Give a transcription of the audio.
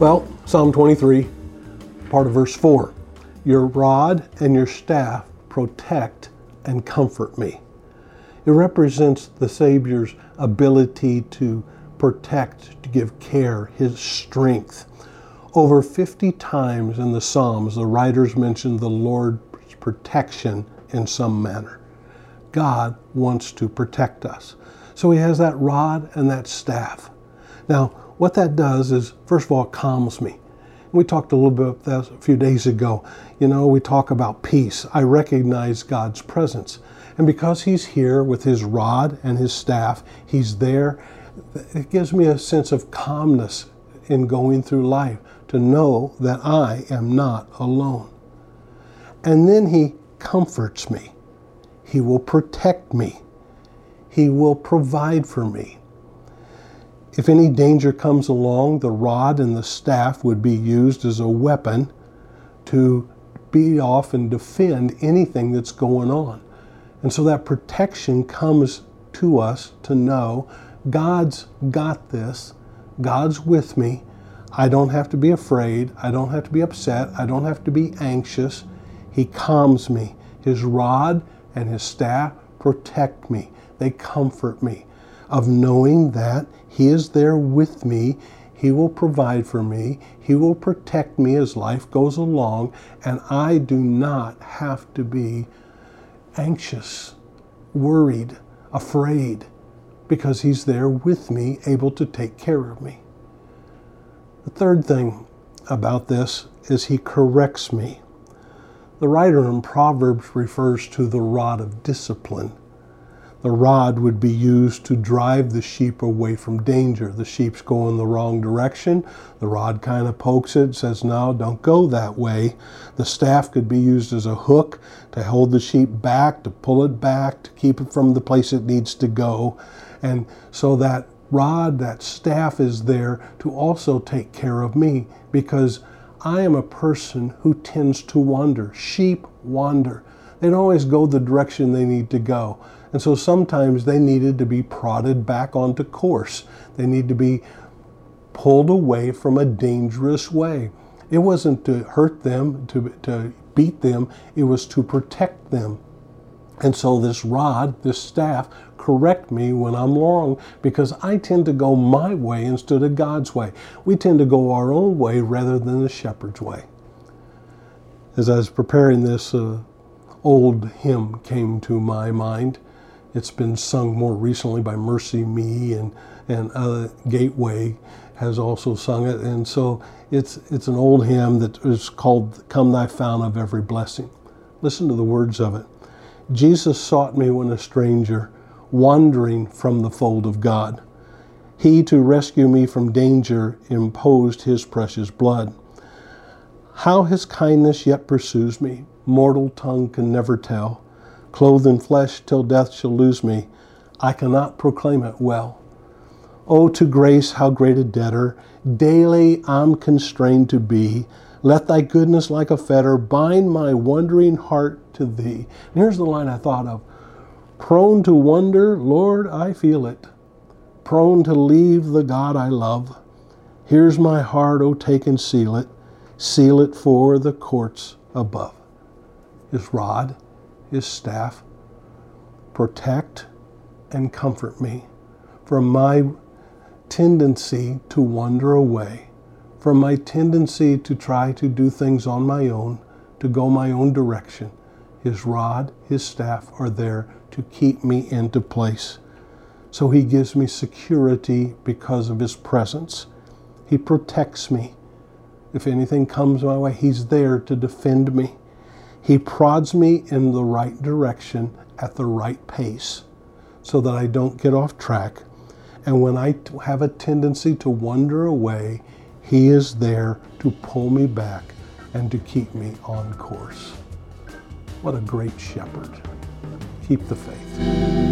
Well, Psalm 23, part of verse 4 Your rod and your staff protect and comfort me. It represents the Savior's ability to protect, to give care, his strength. Over 50 times in the Psalms, the writers mention the Lord's protection in some manner. God wants to protect us. So he has that rod and that staff. Now, what that does is, first of all, calms me. We talked a little bit about that a few days ago. You know, we talk about peace. I recognize God's presence. And because He's here with His rod and His staff, He's there. It gives me a sense of calmness in going through life to know that I am not alone. And then He comforts me. He will protect me. He will provide for me. If any danger comes along, the rod and the staff would be used as a weapon to beat off and defend anything that's going on. And so that protection comes to us to know God's got this, God's with me. I don't have to be afraid, I don't have to be upset, I don't have to be anxious. He calms me. His rod and his staff protect me, they comfort me of knowing that He is there with me. He will provide for me. He will protect me as life goes along, and I do not have to be anxious, worried, afraid, because He's there with me, able to take care of me. The third thing about this is He corrects me. The writer in Proverbs refers to the rod of discipline the rod would be used to drive the sheep away from danger. The sheep's going the wrong direction. The rod kind of pokes it, says, No, don't go that way. The staff could be used as a hook to hold the sheep back, to pull it back, to keep it from the place it needs to go. And so that rod, that staff is there to also take care of me because I am a person who tends to wander. Sheep wander. They don't always go the direction they need to go. And so sometimes they needed to be prodded back onto course. They need to be pulled away from a dangerous way. It wasn't to hurt them, to, to beat them, it was to protect them. And so this rod, this staff, correct me when I'm wrong because I tend to go my way instead of God's way. We tend to go our own way rather than the shepherd's way. As I was preparing this, uh, old hymn came to my mind. It's been sung more recently by MercyMe and and uh, Gateway has also sung it, and so it's it's an old hymn that is called "Come Thou Fount of Every Blessing." Listen to the words of it. Jesus sought me when a stranger, wandering from the fold of God. He, to rescue me from danger, imposed his precious blood. How his kindness yet pursues me, mortal tongue can never tell clothed in flesh till death shall lose me, I cannot proclaim it well. Oh, to grace, how great a debtor, daily I'm constrained to be. Let thy goodness like a fetter bind my wondering heart to thee. And here's the line I thought of Prone to wonder, Lord, I feel it. Prone to leave the God I love. Here's my heart, oh, take and seal it. Seal it for the courts above. His rod his staff, protect and comfort me from my tendency to wander away, from my tendency to try to do things on my own, to go my own direction. His rod, his staff are there to keep me into place. So he gives me security because of his presence. He protects me. If anything comes my way, he's there to defend me. He prods me in the right direction at the right pace so that I don't get off track. And when I have a tendency to wander away, He is there to pull me back and to keep me on course. What a great shepherd. Keep the faith.